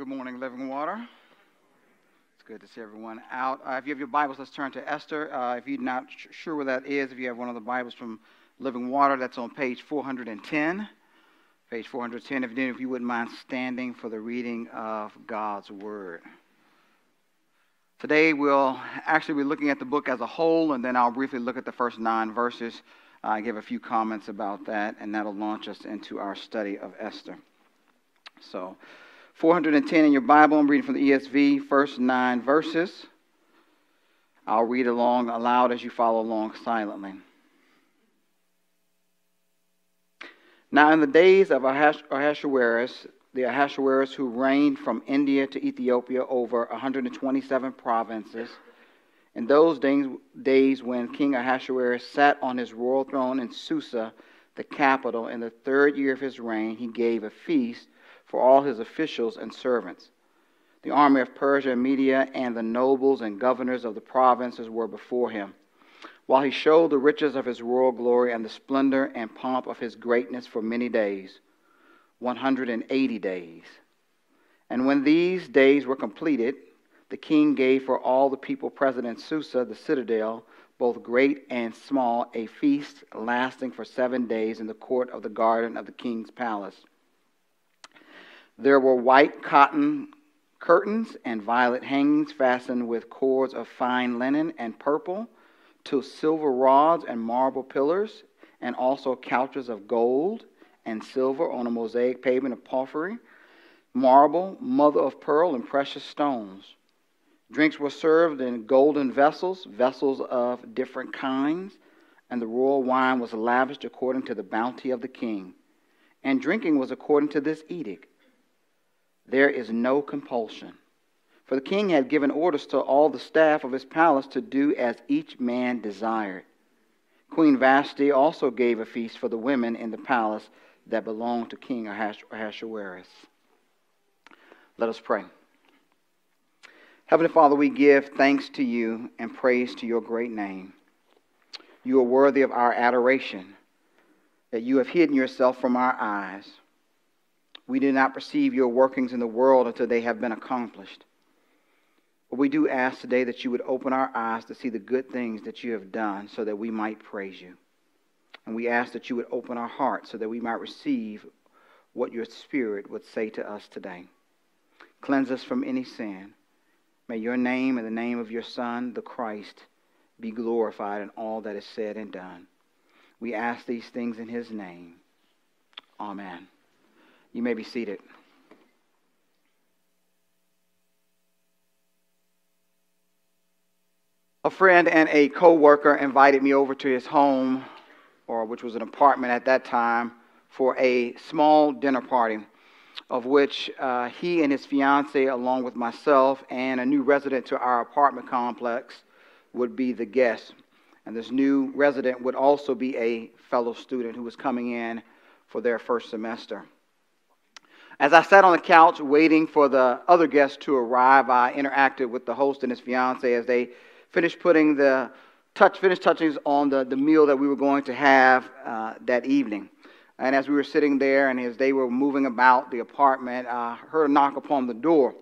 good morning, Living Water. It's good to see everyone out. Uh, if you have your Bibles, let's turn to Esther. Uh, if you're not sh- sure where that is, if you have one of the Bibles from Living Water, that's on page 410. Page 410. If you, if you wouldn't mind standing for the reading of God's Word. Today we'll actually be looking at the book as a whole, and then I'll briefly look at the first nine verses. I uh, give a few comments about that, and that'll launch us into our study of Esther. So, 410 in your Bible, I'm reading from the ESV, first nine verses. I'll read along aloud as you follow along silently. Now, in the days of Ahasuerus, the Ahasuerus who reigned from India to Ethiopia over 127 provinces, in those days, when King Ahasuerus sat on his royal throne in Susa, the capital, in the third year of his reign, he gave a feast for all his officials and servants. The army of Persia and Media and the nobles and governors of the provinces were before him, while he showed the riches of his royal glory and the splendor and pomp of his greatness for many days 180 days. And when these days were completed, the king gave for all the people present in Susa, the citadel, both great and small, a feast lasting for seven days in the court of the garden of the king's palace. There were white cotton curtains and violet hangings fastened with cords of fine linen and purple, to silver rods and marble pillars, and also couches of gold and silver on a mosaic pavement of porphyry, marble, mother of pearl, and precious stones. Drinks were served in golden vessels, vessels of different kinds, and the royal wine was lavished according to the bounty of the king. And drinking was according to this edict there is no compulsion. For the king had given orders to all the staff of his palace to do as each man desired. Queen Vashti also gave a feast for the women in the palace that belonged to King Ahasuerus. Let us pray. Heavenly Father, we give thanks to you and praise to your great name. You are worthy of our adoration, that you have hidden yourself from our eyes we do not perceive your workings in the world until they have been accomplished. But we do ask today that you would open our eyes to see the good things that you have done so that we might praise you. And we ask that you would open our hearts so that we might receive what your Spirit would say to us today. Cleanse us from any sin. May your name and the name of your Son, the Christ, be glorified in all that is said and done. We ask these things in his name. Amen. You may be seated. A friend and a co-worker invited me over to his home, or which was an apartment at that time, for a small dinner party, of which uh, he and his fiancee, along with myself and a new resident to our apartment complex, would be the guests. And this new resident would also be a fellow student who was coming in for their first semester. As I sat on the couch waiting for the other guests to arrive, I interacted with the host and his fiance as they finished putting the touch, finished touchings on the, the meal that we were going to have uh, that evening. And as we were sitting there and as they were moving about the apartment, I heard a knock upon the door.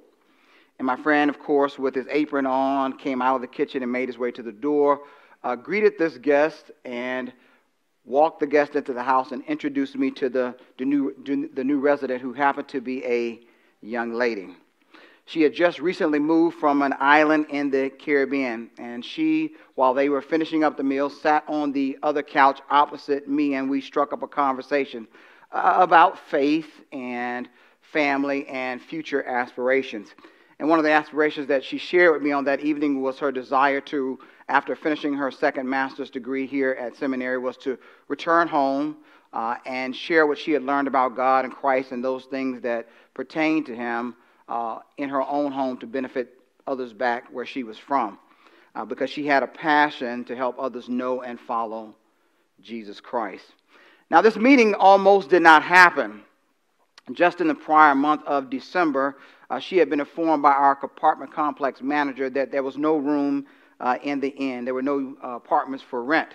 And my friend, of course, with his apron on, came out of the kitchen and made his way to the door, uh, greeted this guest, and walked the guest into the house and introduced me to the, the, new, the new resident who happened to be a young lady. She had just recently moved from an island in the Caribbean, and she, while they were finishing up the meal, sat on the other couch opposite me, and we struck up a conversation uh, about faith and family and future aspirations. And one of the aspirations that she shared with me on that evening was her desire to after finishing her second master's degree here at seminary was to return home uh, and share what she had learned about God and Christ and those things that pertain to Him uh, in her own home to benefit others back where she was from. Uh, because she had a passion to help others know and follow Jesus Christ. Now, this meeting almost did not happen. Just in the prior month of December, uh, she had been informed by our apartment complex manager that there was no room uh, in the inn. There were no uh, apartments for rent.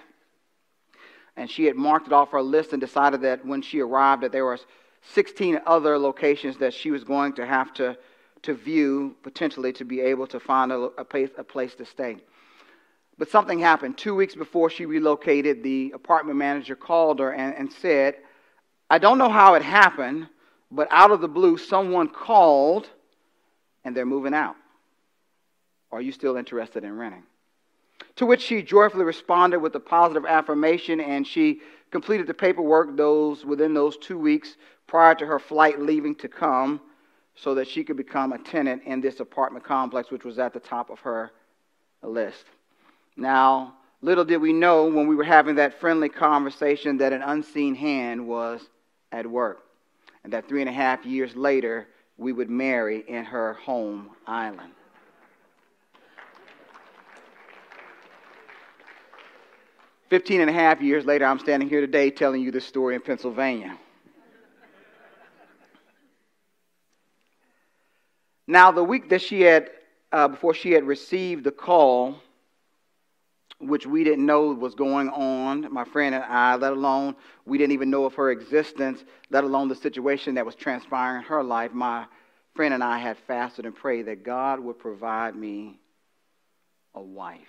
And she had marked it off her list and decided that when she arrived that there were 16 other locations that she was going to have to, to view, potentially to be able to find a, a, place, a place to stay. But something happened. Two weeks before she relocated, the apartment manager called her and, and said, I don't know how it happened, but out of the blue, someone called and they're moving out. Are you still interested in renting? To which she joyfully responded with a positive affirmation, and she completed the paperwork those within those two weeks prior to her flight leaving to come so that she could become a tenant in this apartment complex, which was at the top of her list. Now, little did we know when we were having that friendly conversation that an unseen hand was at work, and that three and a half years later, we would marry in her home island. Fifteen and a half years later, I'm standing here today telling you this story in Pennsylvania. Now, the week that she had, uh, before she had received the call, which we didn't know was going on, my friend and I, let alone we didn't even know of her existence, let alone the situation that was transpiring in her life, my friend and I had fasted and prayed that God would provide me a wife.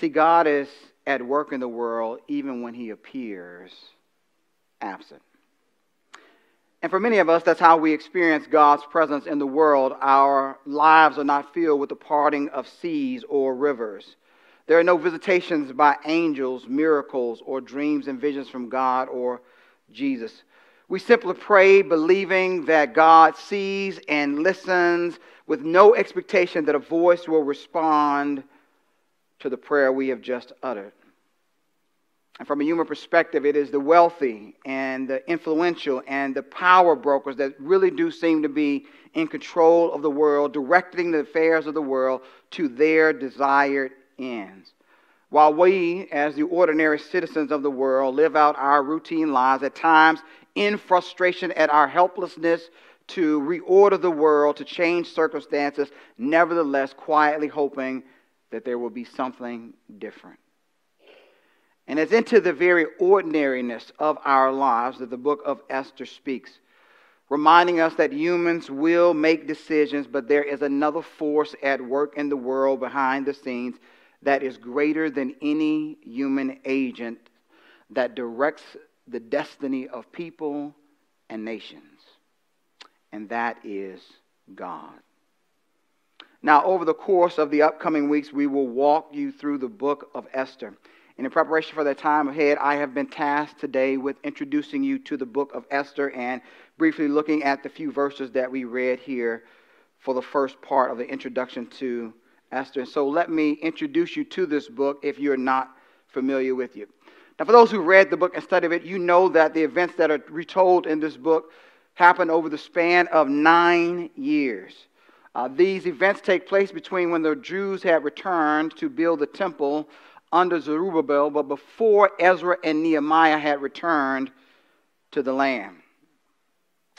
See, God is at work in the world even when he appears absent. And for many of us, that's how we experience God's presence in the world. Our lives are not filled with the parting of seas or rivers. There are no visitations by angels, miracles, or dreams and visions from God or Jesus. We simply pray believing that God sees and listens with no expectation that a voice will respond to the prayer we have just uttered. And from a human perspective, it is the wealthy and the influential and the power brokers that really do seem to be in control of the world, directing the affairs of the world to their desired ends. While we, as the ordinary citizens of the world, live out our routine lives, at times in frustration at our helplessness to reorder the world, to change circumstances, nevertheless quietly hoping that there will be something different. And it's into the very ordinariness of our lives that the book of Esther speaks, reminding us that humans will make decisions, but there is another force at work in the world behind the scenes that is greater than any human agent that directs the destiny of people and nations. And that is God. Now, over the course of the upcoming weeks, we will walk you through the book of Esther. And in preparation for that time ahead, I have been tasked today with introducing you to the book of Esther and briefly looking at the few verses that we read here for the first part of the introduction to Esther. And so let me introduce you to this book if you're not familiar with it. Now, for those who read the book and studied it, you know that the events that are retold in this book happened over the span of nine years. Uh, these events take place between when the Jews had returned to build the temple under Zerubbabel, but before Ezra and Nehemiah had returned to the land.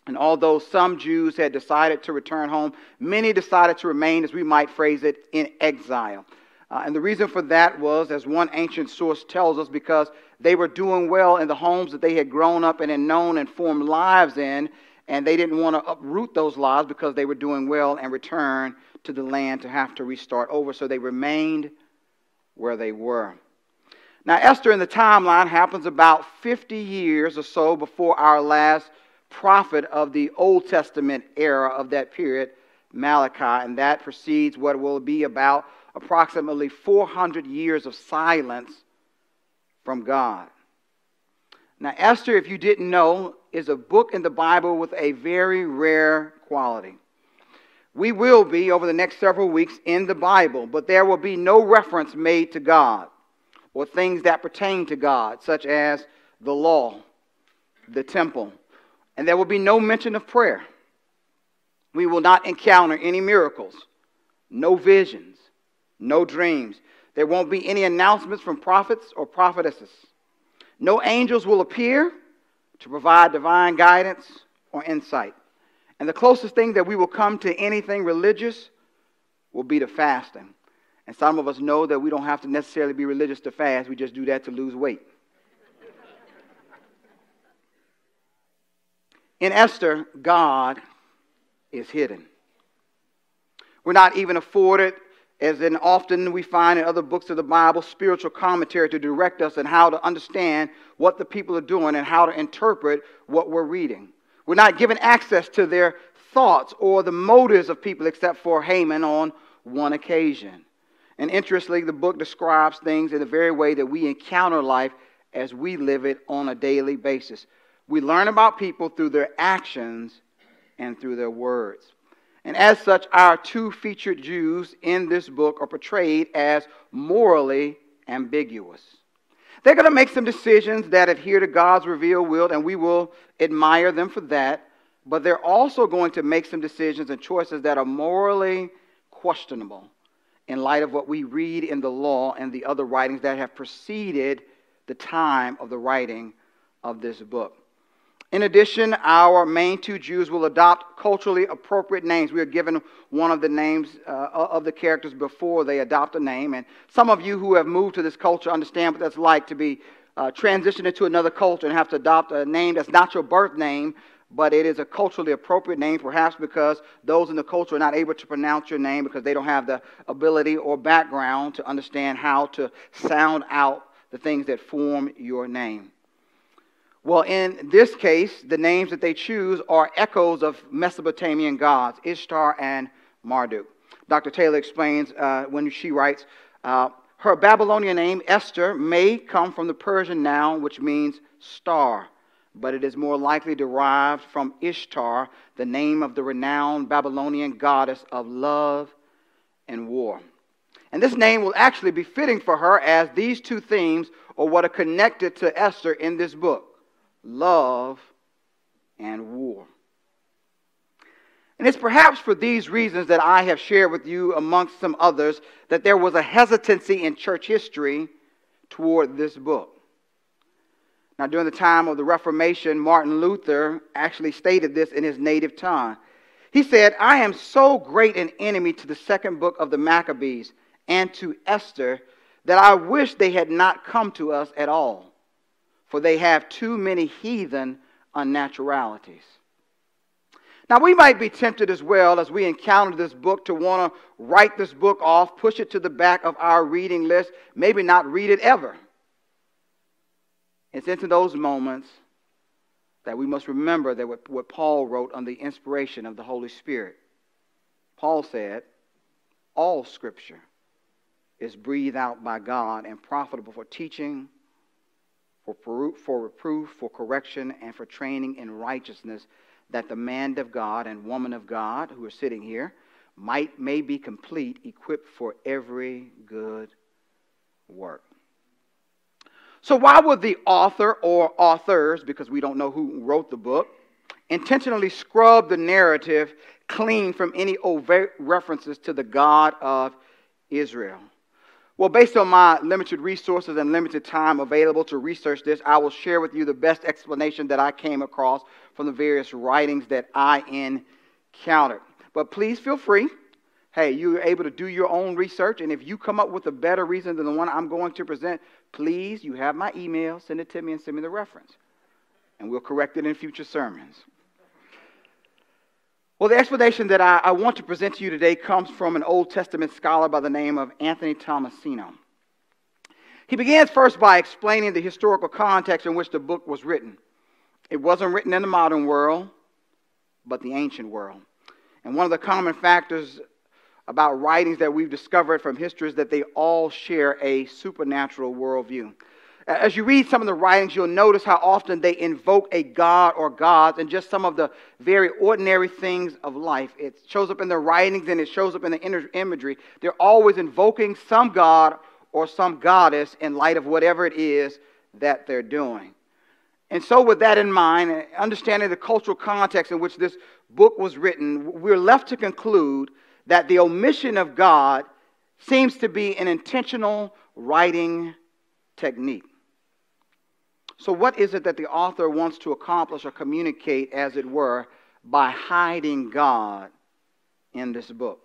And although some Jews had decided to return home, many decided to remain, as we might phrase it, in exile. Uh, and the reason for that was, as one ancient source tells us, because they were doing well in the homes that they had grown up in and known and formed lives in, and they didn't want to uproot those lives because they were doing well and return to the land to have to restart over. So they remained where they were. Now, Esther in the timeline happens about 50 years or so before our last prophet of the Old Testament era of that period, Malachi, and that precedes what will be about approximately 400 years of silence from God. Now, Esther, if you didn't know, is a book in the Bible with a very rare quality. We will be, over the next several weeks, in the Bible, but there will be no reference made to God or things that pertain to God, such as the law, the temple, and there will be no mention of prayer. We will not encounter any miracles, no visions, no dreams. There won't be any announcements from prophets or prophetesses. No angels will appear to provide divine guidance or insight. And the closest thing that we will come to anything religious will be the fasting. And some of us know that we don't have to necessarily be religious to fast, we just do that to lose weight. In Esther, God is hidden. We're not even afforded, as in often we find in other books of the Bible, spiritual commentary to direct us in how to understand what the people are doing and how to interpret what we're reading. We're not given access to their thoughts or the motives of people except for Haman on one occasion. And interestingly, the book describes things in the very way that we encounter life as we live it on a daily basis. We learn about people through their actions and through their words. And as such, our two featured Jews in this book are portrayed as morally ambiguous. They're going to make some decisions that adhere to God's revealed will, and we will admire them for that. But they're also going to make some decisions and choices that are morally questionable in light of what we read in the law and the other writings that have preceded the time of the writing of this book. In addition, our main two Jews will adopt culturally appropriate names. We are given one of the names uh, of the characters before they adopt a name. And some of you who have moved to this culture understand what that's like to be uh, transitioned into another culture and have to adopt a name that's not your birth name, but it is a culturally appropriate name, perhaps because those in the culture are not able to pronounce your name because they don't have the ability or background to understand how to sound out the things that form your name. Well, in this case, the names that they choose are echoes of Mesopotamian gods, Ishtar and Marduk. Dr. Taylor explains uh, when she writes, uh, her Babylonian name, Esther, may come from the Persian noun which means star, but it is more likely derived from Ishtar, the name of the renowned Babylonian goddess of love and war. And this name will actually be fitting for her as these two themes are what are connected to Esther in this book love, and war. And it's perhaps for these reasons that I have shared with you, amongst some others, that there was a hesitancy in church history toward this book. Now, during the time of the Reformation, Martin Luther actually stated this in his native tongue. He said, I am so great an enemy to the second book of the Maccabees and to Esther that I wish they had not come to us at all for they have too many heathen unnaturalities. Now, we might be tempted as well as we encounter this book to want to write this book off, push it to the back of our reading list, maybe not read it ever. It's into those moments that we must remember that what, what Paul wrote on the inspiration of the Holy Spirit. Paul said, All scripture is breathed out by God and profitable for teaching, for, for reproof, for correction, and for training in righteousness, that the man of God and woman of God who are sitting here might may be complete, equipped for every good work. So why would the author or authors, because we don't know who wrote the book, intentionally scrub the narrative clean from any overt references to the God of Israel? Well, based on my limited resources and limited time available to research this, I will share with you the best explanation that I came across from the various writings that I encountered. But please feel free. Hey, you're able to do your own research, and if you come up with a better reason than the one I'm going to present, please, you have my email, send it to me and send me the reference. And we'll correct it in future sermons. Well, the explanation that I, I, want to present to you today comes from an Old Testament scholar by the name of Anthony Tomasino. He begins first by explaining the historical context in which the book was written. It wasn't written in the modern world, but the ancient world. And one of the common factors about writings that we've discovered from history is that they all share a supernatural worldview. As you read some of the writings, you'll notice how often they invoke a god or gods and just some of the very ordinary things of life. It shows up in the writings and it shows up in the imagery. They're always invoking some god or some goddess in light of whatever it is that they're doing. And so, with that in mind, understanding the cultural context in which this book was written, we're left to conclude that the omission of God seems to be an intentional writing technique. So, what is it that the author wants to accomplish or communicate, as it were, by hiding God in this book?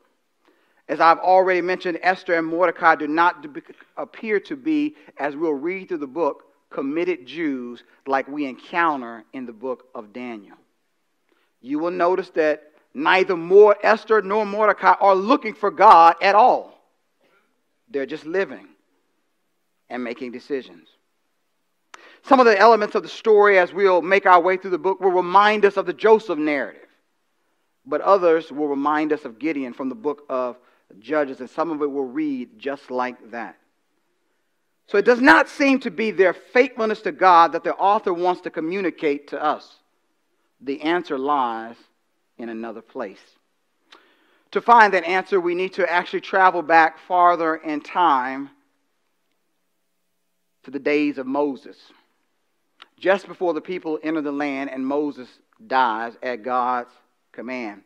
As I've already mentioned, Esther and Mordecai do not appear to be, as we'll read through the book, committed Jews like we encounter in the book of Daniel. you will notice that neither more Esther nor Mordecai are looking for God at all. They're just living and making decisions. Some of the elements of the story, as we'll make our way through the book, will remind us of the Joseph narrative, but others will remind us of Gideon from the book of Judges, and some of it will read just like that. So it does not seem to be their faithfulness to God that the author wants to communicate to us. The answer lies in another place. To find that answer, we need to actually travel back farther in time to the days of Moses. Just before the people enter the land and Moses dies at God's command.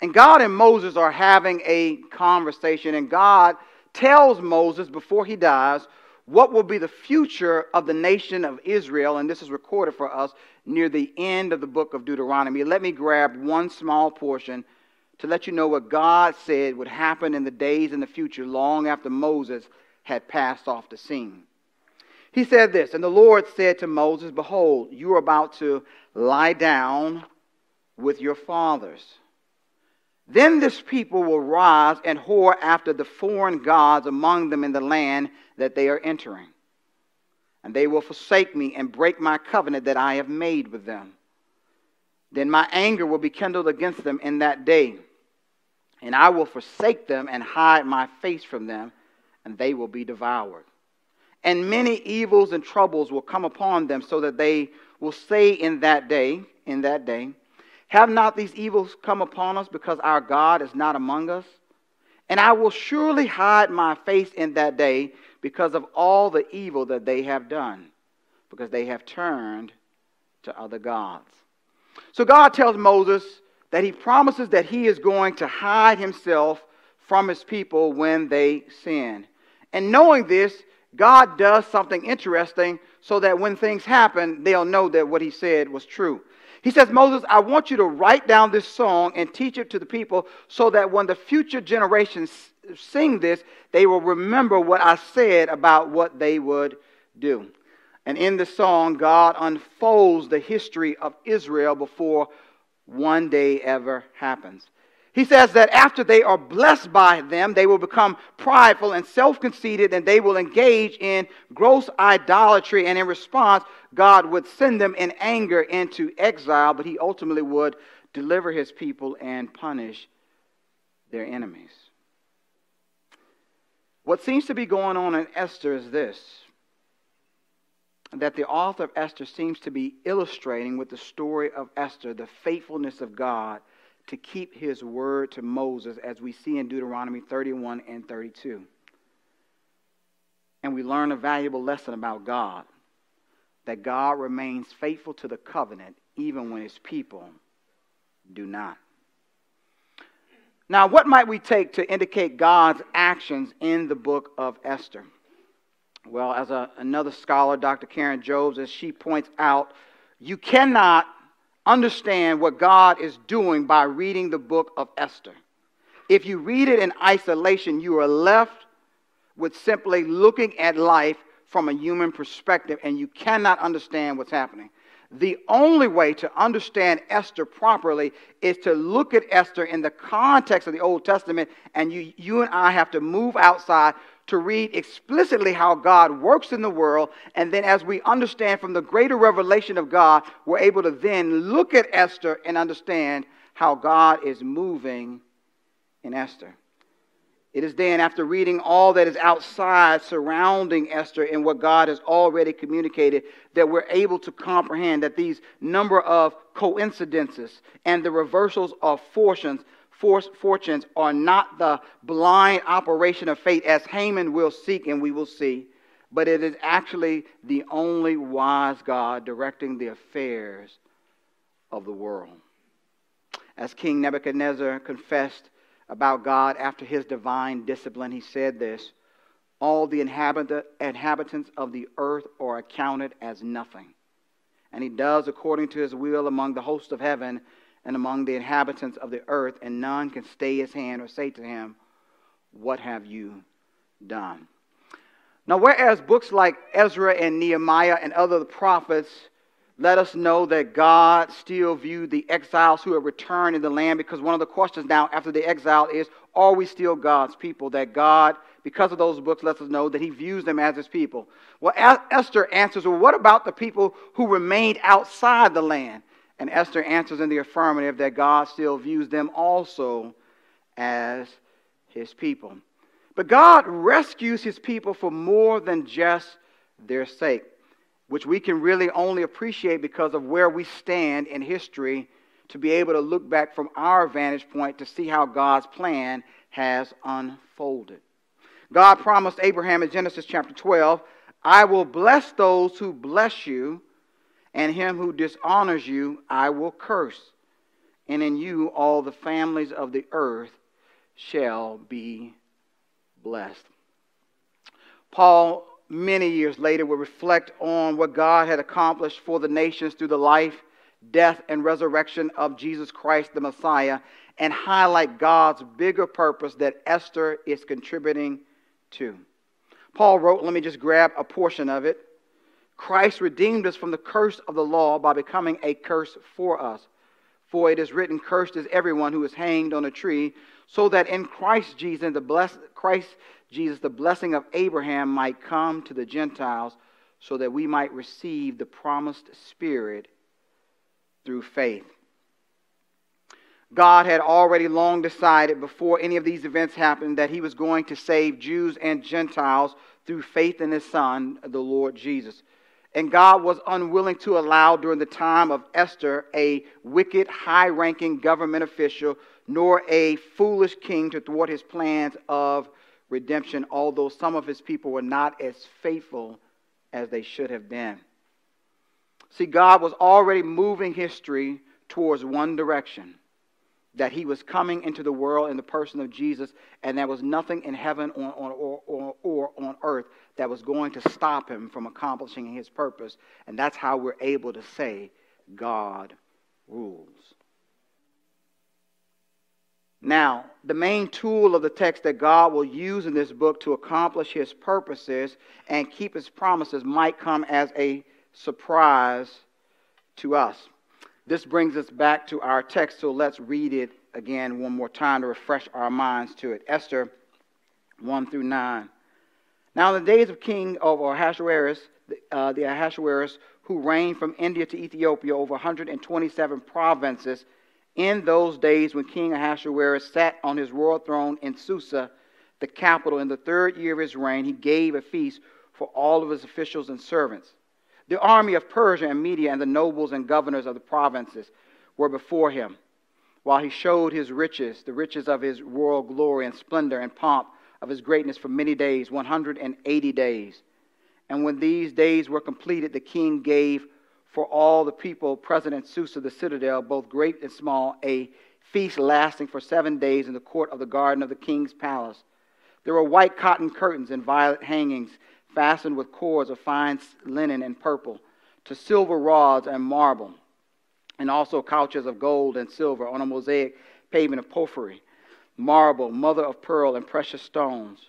And God and Moses are having a conversation, and God tells Moses before he dies what will be the future of the nation of Israel, and this is recorded for us near the end of the book of Deuteronomy. Let me grab one small portion to let you know what God said would happen in the days in the future, long after Moses had passed off the scene. He said this, and the Lord said to Moses, Behold, you are about to lie down with your fathers. Then this people will rise and whore after the foreign gods among them in the land that they are entering. And they will forsake me and break my covenant that I have made with them. Then my anger will be kindled against them in that day. And I will forsake them and hide my face from them, and they will be devoured. And many evils and troubles will come upon them, so that they will say in that day, in that day, have not these evils come upon us because our God is not among us? And I will surely hide my face in that day because of all the evil that they have done, because they have turned to other gods. So God tells Moses that he promises that he is going to hide himself from his people when they sin. And knowing this, God does something interesting so that when things happen, they'll know that what he said was true. He says, Moses, I want you to write down this song and teach it to the people so that when the future generations sing this, they will remember what I said about what they would do. And in the song, God unfolds the history of Israel before one day ever happens. He says that after they are blessed by them, they will become prideful and self conceited, and they will engage in gross idolatry. And in response, God would send them in anger into exile, but He ultimately would deliver His people and punish their enemies. What seems to be going on in Esther is this that the author of Esther seems to be illustrating with the story of Esther the faithfulness of God to keep his word to Moses, as we see in Deuteronomy 31 and 32. And we learn a valuable lesson about God that God remains faithful to the covenant even when his people do not. Now, what might we take to indicate God's actions in the book of Esther? Well, as a, another scholar, Dr. Karen Jobes, as she points out, you cannot understand what God is doing by reading the book of Esther. If you read it in isolation, you are left with simply looking at life from a human perspective and you cannot understand what's happening. The only way to understand Esther properly is to look at Esther in the context of the Old Testament, and you, you and I have to move outside to read explicitly how God works in the world. And then, as we understand from the greater revelation of God, we're able to then look at Esther and understand how God is moving in Esther. It is then, after reading all that is outside surrounding Esther and what God has already communicated, that we're able to comprehend that these number of coincidences and the reversals of fortunes fortunes are not the blind operation of fate as Haman will seek and we will see, but it is actually the only wise God directing the affairs of the world. As King Nebuchadnezzar confessed about God after his divine discipline, he said this All the inhabitants of the earth are accounted as nothing. And he does according to his will among the hosts of heaven and among the inhabitants of the earth, and none can stay his hand or say to him, What have you done? Now, whereas books like Ezra and Nehemiah and other prophets let us know that God still viewed the exiles who had returned in the land because one of the questions now after the exile is are we still God's people? That God, because of those books, lets us know that He views them as His people. Well, Esther answers, Well, what about the people who remained outside the land? And Esther answers in the affirmative that God still views them also as His people. But God rescues His people for more than just their sake which we can really only appreciate because of where we stand in history to be able to look back from our vantage point to see how God's plan has unfolded. God promised Abraham in Genesis chapter 12, I will bless those who bless you, and him who dishonors you I will curse. And in you all the families of the earth shall be blessed. Paul many years later would reflect on what God had accomplished for the nations through the life, death, and resurrection of Jesus Christ, the Messiah, and highlight God's bigger purpose that Esther is contributing to. Paul wrote, let me just grab a portion of it. Christ redeemed us from the curse of the law by becoming a curse for us. For it is written, Cursed is everyone who is hanged on a tree, so that in Christ Jesus, the blessed Christ Jesus, the blessing of Abraham might come to the Gentiles so that we might receive the promised Spirit through faith. God had already long decided before any of these events happened that he was going to save Jews and Gentiles through faith in his Son, the Lord Jesus. And God was unwilling to allow during the time of Esther a wicked, high ranking government official, nor a foolish king to thwart his plans of redemption, although some of his people were not as faithful as they should have been. See, God was already moving history towards one direction that he was coming into the world in the person of Jesus, and there was nothing in heaven or, or, or, or, on earth that was going to stop him from accomplishing his purpose. And that's how we're able to say, God rules. Now, the main tool of the text that God will use in this book to accomplish his purposes and keep his promises might come as a surprise to us. This brings us back to our text, so let's read it again one more time to refresh our minds to it. Esther 1 through 9. Now, in the days of King of Ahasuerus, uh, the Ahasuerus, who reigned from India to Ethiopia over 127 provinces, in those days when King Ahasuerus sat on his royal throne in Susa, the capital, in the third year of his reign, he gave a feast for all of his officials and servants. The army of Persia and Media and the nobles and governors of the provinces were before him, while he showed his riches, the riches of his royal glory and splendor and pomp of his greatness for many days, 180 days. And when these days were completed, the king gave for all the people present in Susa, the citadel, both great and small, a feast lasting for seven days in the court of the garden of the king's palace. There were white cotton curtains and violet hangings fastened with cords of fine linen and purple, to silver rods and marble, and also couches of gold and silver on a mosaic pavement of porphyry, marble, mother of pearl, and precious stones.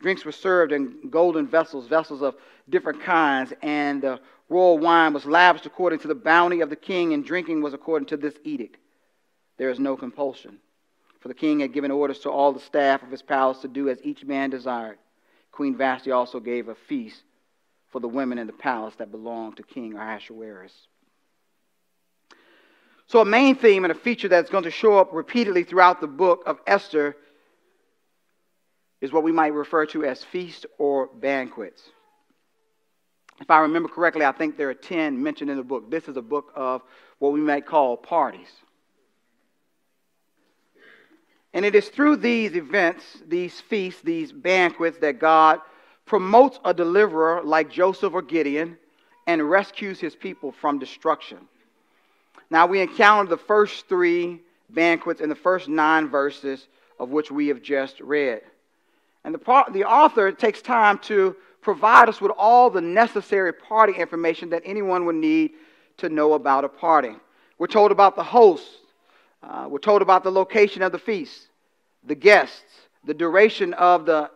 Drinks were served in golden vessels, vessels of different kinds, and the royal wine was lavished according to the bounty of the king, and drinking was according to this edict. There is no compulsion. For the king had given orders to all the staff of his palace to do as each man desired. Queen Vashti also gave a feast for the women in the palace that belonged to King Ahasuerus. So, a main theme and a feature that's going to show up repeatedly throughout the book of Esther is what we might refer to as feast or banquets. If I remember correctly, I think there are 10 mentioned in the book. This is a book of what we might call parties. And it is through these events, these feasts, these banquets, that God promotes a deliverer like Joseph or Gideon and rescues his people from destruction. Now, we encounter the first three banquets in the first nine verses of which we have just read. And the, the author takes time to provide us with all the necessary party information that anyone would need to know about a party. We're told about the host, uh, we're told about the location of the feast, the guests, the duration of the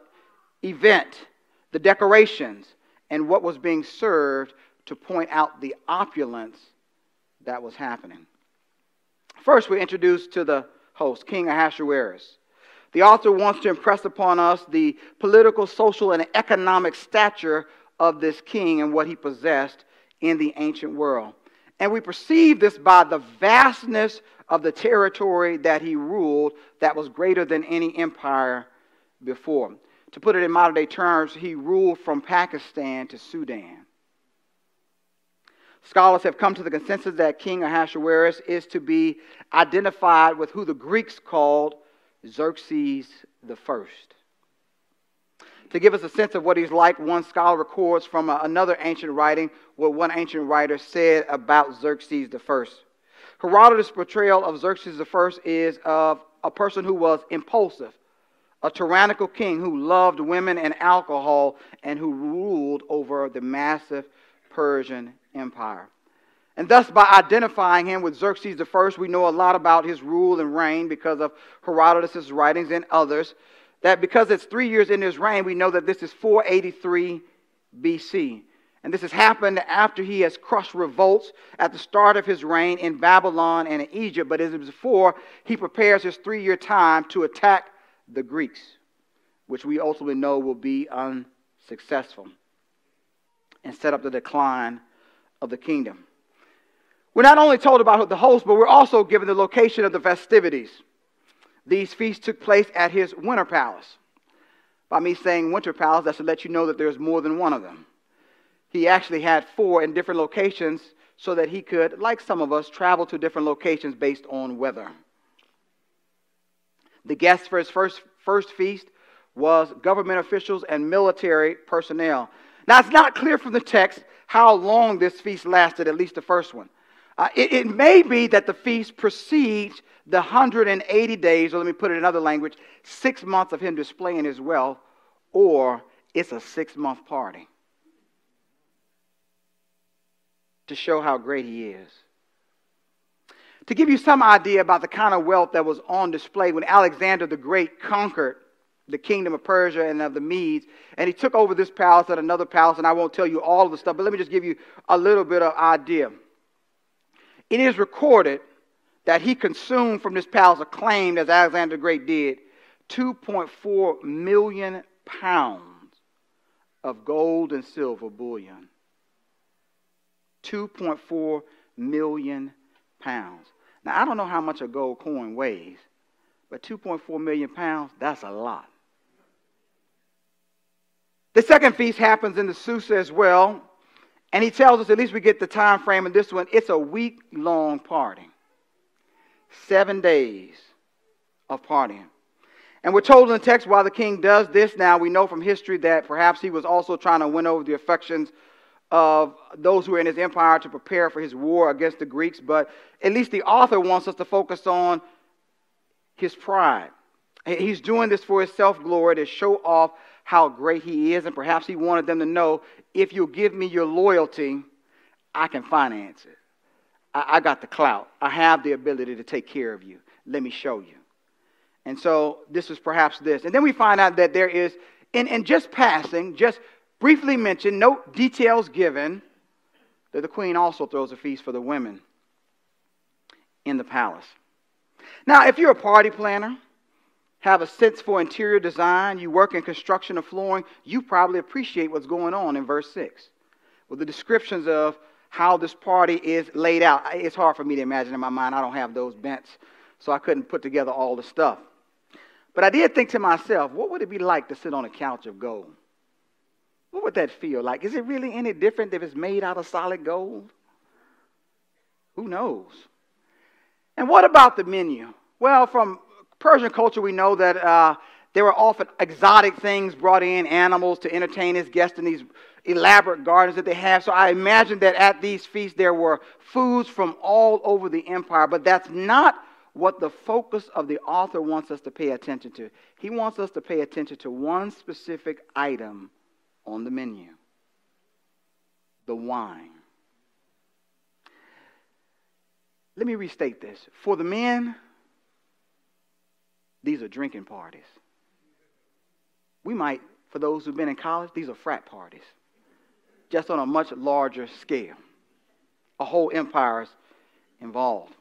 event, the decorations, and what was being served to point out the opulence that was happening. First, we're introduced to the host, King Ahasuerus. The author wants to impress upon us the political, social, and economic stature of this king and what he possessed in the ancient world. And we perceive this by the vastness of the territory that he ruled that was greater than any empire before. To put it in modern day terms, he ruled from Pakistan to Sudan. Scholars have come to the consensus that King Ahasuerus is to be identified with who the Greeks called Xerxes First. To give us a sense of what he's like, one scholar records from another ancient writing what one ancient writer said about Xerxes First. Herodotus' portrayal of Xerxes First is of a person who was impulsive, a tyrannical king who loved women and alcohol, and who ruled over the massive Persian Empire. And thus, by identifying him with Xerxes I, we know a lot about his rule and reign because of Herodotus' writings and others. That because it's three years in his reign, we know that this is 483 BC. And this has happened after he has crushed revolts at the start of his reign in Babylon and in Egypt. But as before, he prepares his three year time to attack the Greeks, which we ultimately know will be unsuccessful and set up the decline of the kingdom. We're not only told about the host, but we're also given the location of the festivities. These feasts took place at his winter palace. By me saying winter palace, that's to let you know that there's more than one of them. He actually had four in different locations so that he could, like some of us, travel to different locations based on weather. The guests for his first, first feast was government officials and military personnel. Now, it's not clear from the text how long this feast lasted, at least the first one. Uh, it, it, may be that the feast precedes the 180 days, or let me put it in other language, six months of him displaying his wealth, or it's a six month party to show how great he is. To give you some idea about the kind of wealth that was on display when Alexander the Great conquered the kingdom of Persia and of the Medes. And he took over this palace and another palace, and I won't tell you all of the stuff, but let me just give you a little bit of idea. It is recorded that he consumed from this palace, acclaimed as Alexander the Great did, 2.4 million pounds of gold and silver bullion. 2.4 million pounds. Now, I don't know how much a gold coin weighs, but 2.4 million pounds, that's a lot. The second feast happens in the Susa as well. And he tells us, at least we get the time frame in this one, it's a week long party. Seven days of partying. And we're told in the text while the king does this now, we know from history that perhaps he was also trying to win over the affections of those who were in his empire to prepare for his war against the Greeks. But at least the author wants us to focus on his pride. He's doing this for his self glory to show off how great he is, and perhaps he wanted them to know if you'll give me your loyalty, I can finance it. I, I got the clout. I have the ability to take care of you. Let me show you. And so this is perhaps this. And then we find out that there is, in, in just passing, just briefly mentioned, no details given, that the queen also throws a feast for the women in the palace. Now, if you're a party planner, have a sense for interior design, you work in construction or flooring, you probably appreciate what's going on in verse 6. With the descriptions of how this party is laid out, it's hard for me to imagine in my mind. I don't have those bents, so I couldn't put together all the stuff. But I did think to myself, what would it be like to sit on a couch of gold? What would that feel like? Is it really any different if it's made out of solid gold? Who knows? And what about the menu? Well, from Persian culture, we know that uh, there were often exotic things brought in, animals to entertain his guests in these elaborate gardens that they have. So I imagine that at these feasts there were foods from all over the empire, but that's not what the focus of the author wants us to pay attention to. He wants us to pay attention to one specific item on the menu the wine. Let me restate this. For the men, these are drinking parties. We might, for those who've been in college, these are frat parties, just on a much larger scale. A whole empire's involved.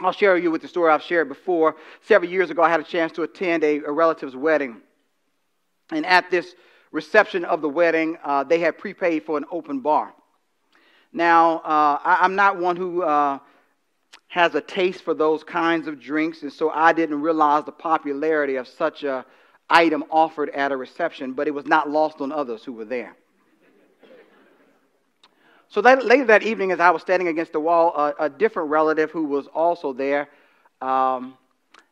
I'll share with you with the story I've shared before. Several years ago, I had a chance to attend a, a relative's wedding. And at this reception of the wedding, uh, they had prepaid for an open bar. Now, uh, I, am not one who uh, has a taste for those kinds of drinks, and so I didn't realize the popularity of such a item offered at a reception, but it was not lost on others who were there. So that, later that evening, as I was standing against the wall, a, different relative who was also there um,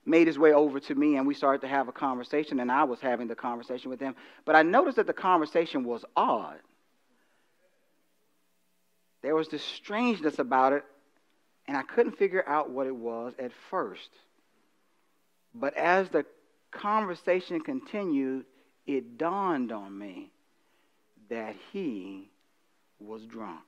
made his way over to me, and we started to have a conversation, and I was having the conversation with him. But I noticed that the conversation was odd. There was this strangeness about it, and I couldn't figure out what it was at first. But as the conversation continued, it dawned on me that he was drunk.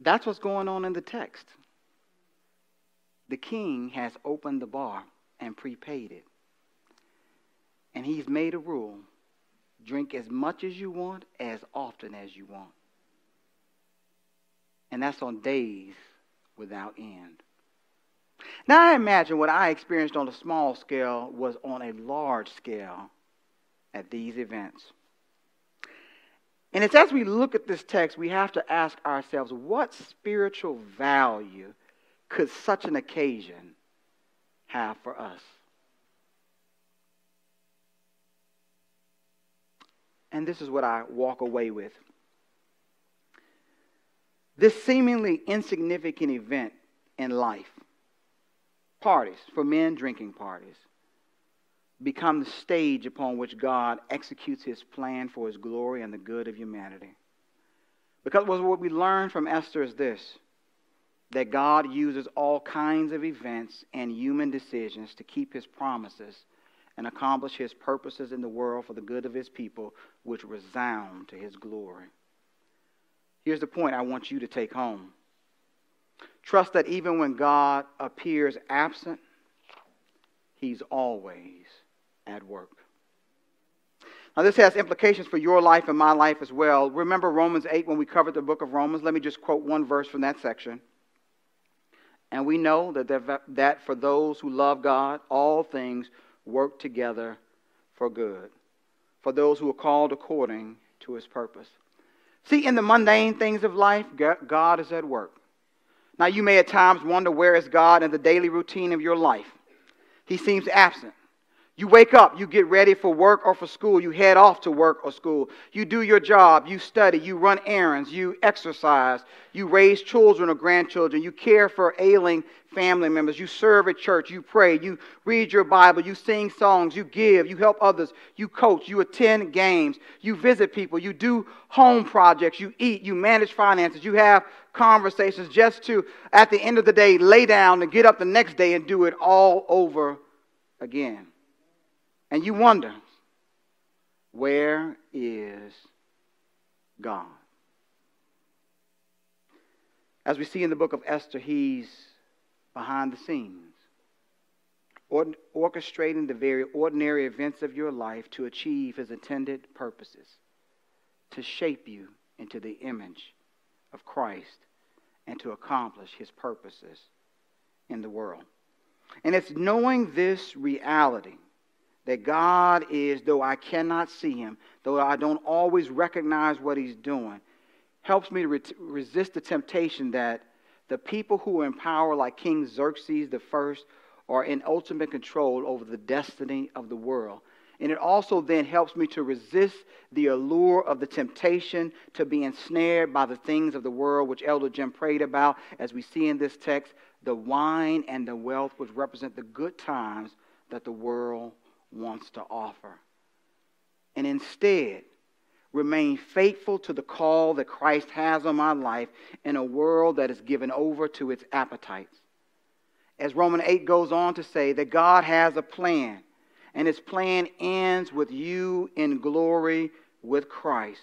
That's what's going on in the text. The king has opened the bar and prepaid it. And he's made a rule drink as much as you want, as often as you want. And that's on days without end. Now, I imagine what I experienced on a small scale was on a large scale at these events. And it's as we look at this text, we have to ask ourselves what spiritual value could such an occasion have for us? And this is what I walk away with. This seemingly insignificant event in life, parties, for men, drinking parties, become the stage upon which God executes his plan for his glory and the good of humanity. Because what we learn from Esther is this that God uses all kinds of events and human decisions to keep his promises and accomplish his purposes in the world for the good of his people, which resound to his glory. Here's the point I want you to take home. Trust that even when God appears absent, he's always at work. Now, this has implications for your life and my life as well. Remember Romans 8 when we covered the book of Romans? Let me just quote one verse from that section. And we know that, that for those who love God, all things work together for good, for those who are called according to his purpose. See, in the mundane things of life, God is at work. Now, you may at times wonder where is God in the daily routine of your life. He seems absent. You wake up, you get ready for work or for school, you head off to work or school. You do your job, you study, you run errands, you exercise, you raise children or grandchildren, you care for ailing family members, you serve at church, you pray, you read your Bible, you sing songs, you give, you help others, you coach, you attend games, you visit people, you do home projects, you eat, you manage finances, you have conversations just to, at the end of the day, lay down and get up the next day and do it all over again. And you wonder, where is God? As we see in the book of Esther, he's behind the scenes, orchestrating the very ordinary events of your life to achieve his intended purposes, to shape you into the image of Christ and to accomplish his purposes in the world. And it's knowing this reality that God is, though I cannot see him, though I don't always recognize what he's doing, helps me to re- resist the temptation that the people who are in power, like King Xerxes first, are in ultimate control over the destiny of the world. And it also then helps me to resist the allure of the temptation to be ensnared by the things of the world, which Elder Jim prayed about, as we see in this text the wine and the wealth, which represent the good times that the world wants to offer. And instead, remain faithful to the call that Christ has on my life in a world that is given over to its appetites. As Romans 8 goes on to say, that God has a plan, and his plan ends with you in glory with Christ,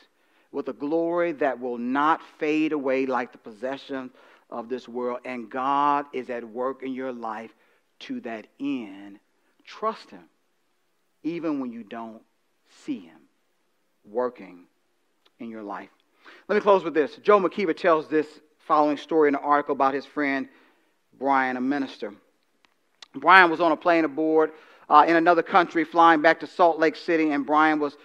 with a glory that will not fade away like the possession of this world. And God is at work in your life to that end. Trust him even when you don't see Him working in your life. Let me close with this. Joe McKeever tells this following story in an article about his friend Brian, a minister. Brian was on a plane aboard uh, in another country flying back to Salt Lake City, and Brian was,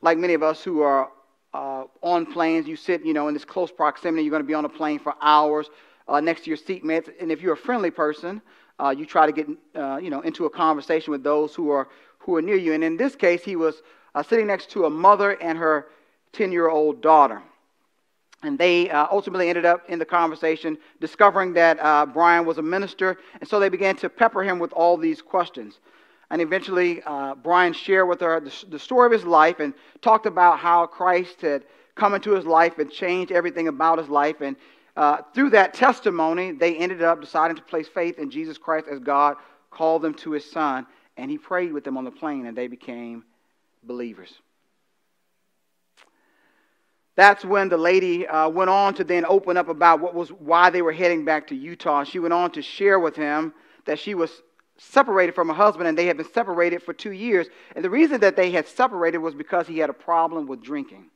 like many of us who are uh, on planes, you sit, you know, in this close proximity, you're going to be on a plane for hours uh, next to your seatmates, and if you're a friendly person, uh, you try to get, uh, you know, into a conversation with those who are, who are near you. And in this case, he was uh, sitting next to a mother and her 10-year-old daughter. And they uh, ultimately ended up in the conversation discovering that uh, Brian was a minister, and so they began to pepper him with all these questions. And eventually, uh, Brian shared with her the, the, story of his life and talked about how Christ had come into his life and changed everything about his life. And uh, through that testimony, they ended up deciding to place faith in Jesus Christ as God called them to his son. And he prayed with them on the plane, and they became believers. That's when the lady uh, went on to then open up about what was why they were heading back to Utah. She went on to share with him that she was separated from her husband and they had been separated for two years. And the reason that they had separated was because he had a problem with drinking.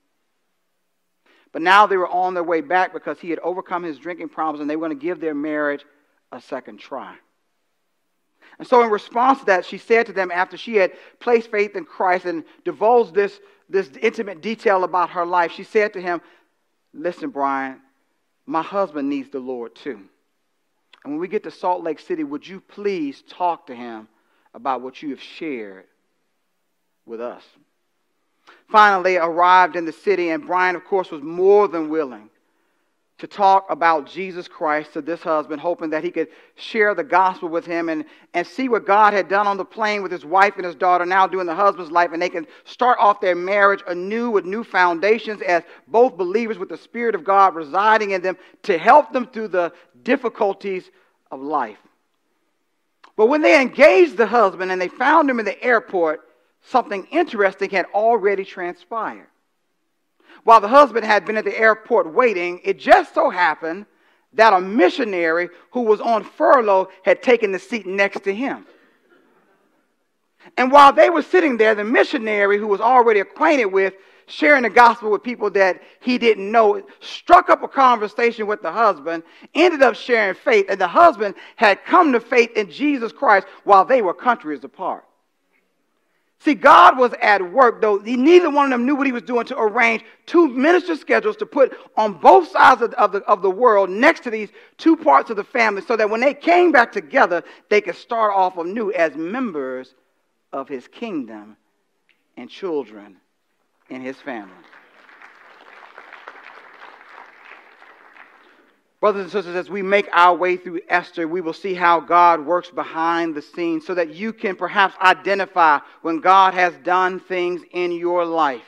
But now they were on their way back because he had overcome his drinking problems and they were going to give their marriage a second try. And so, in response to that, she said to them after she had placed faith in Christ and divulged this this intimate detail about her life, she said to him, Listen, Brian, my husband needs the Lord too. And when we get to Salt Lake City, would you please talk to him about what you have shared with us? Finally, arrived in the city, and Brian, of course, was more than willing to talk about Jesus Christ to this husband, hoping that he could share the gospel with him and, and see what God had done on the plane with his wife and his daughter, now doing the husband's life, and they can start off their marriage anew with new foundations as both believers with the Spirit of God residing in them to help them through the difficulties of life. But when they engaged the husband and they found him in the airport, something interesting had already transpired while the husband had been at the airport waiting, it just so happened that a missionary who was on furlough had taken the seat next to him. And while they were sitting there, the missionary who was already acquainted with sharing the gospel with people that he didn't know struck up a conversation with the husband, ended up sharing faith, and the husband had come to faith in Jesus Christ while they were countries apart. See, God was at work, though neither one of them knew what he was doing to arrange two minister schedules to put on both sides of, of, the, of the world next to these two parts of the family so that when they came back together, they could start off anew as members of his kingdom and children in his family. Brothers and sisters, as we make our way through Esther, we will see how God works behind the scenes so that you can perhaps identify when God has done things in your life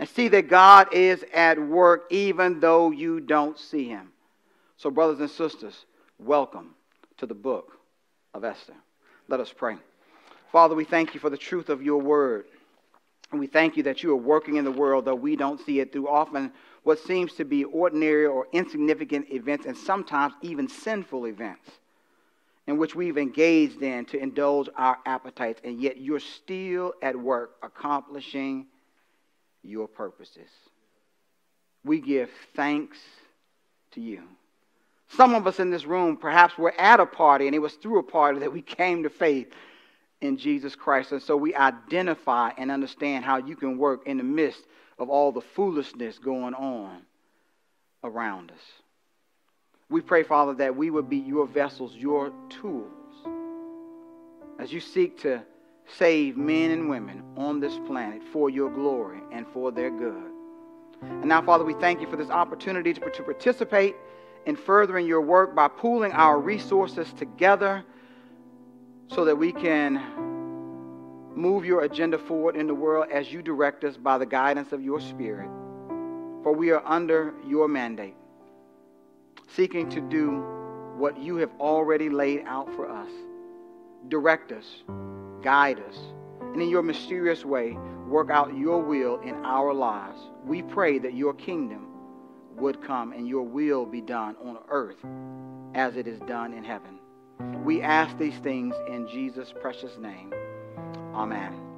and see that God is at work even though you don't see him. So, brothers and sisters, welcome to the book of Esther. Let us pray. Father, we thank you for the truth of your word. And we thank you that you are working in the world, though we don't see it through often what seems to be ordinary or insignificant events and sometimes even sinful events in which we've engaged in to indulge our appetites, and yet you're still at work accomplishing your purposes. We give thanks to you. Some of us in this room perhaps were at a party, and it was through a party that we came to faith in Jesus Christ. And so we identify and understand how you can work in the midst of all the foolishness going on around us. We pray, Father, that we would be your vessels, your tools, as you seek to save men and women on this planet for your glory and for their good. And now, Father, we thank you for this opportunity to, to participate in furthering your work by pooling our resources together so that we can move your agenda forward in the world as you direct us by the guidance of your Spirit. For we are under your mandate, seeking to do what you have already laid out for us. Direct us, guide us, and in your mysterious way, work out your will in our lives. We pray that your kingdom would come and your will be done on earth as it is done in heaven. We ask these things in Jesus' precious name. Amen.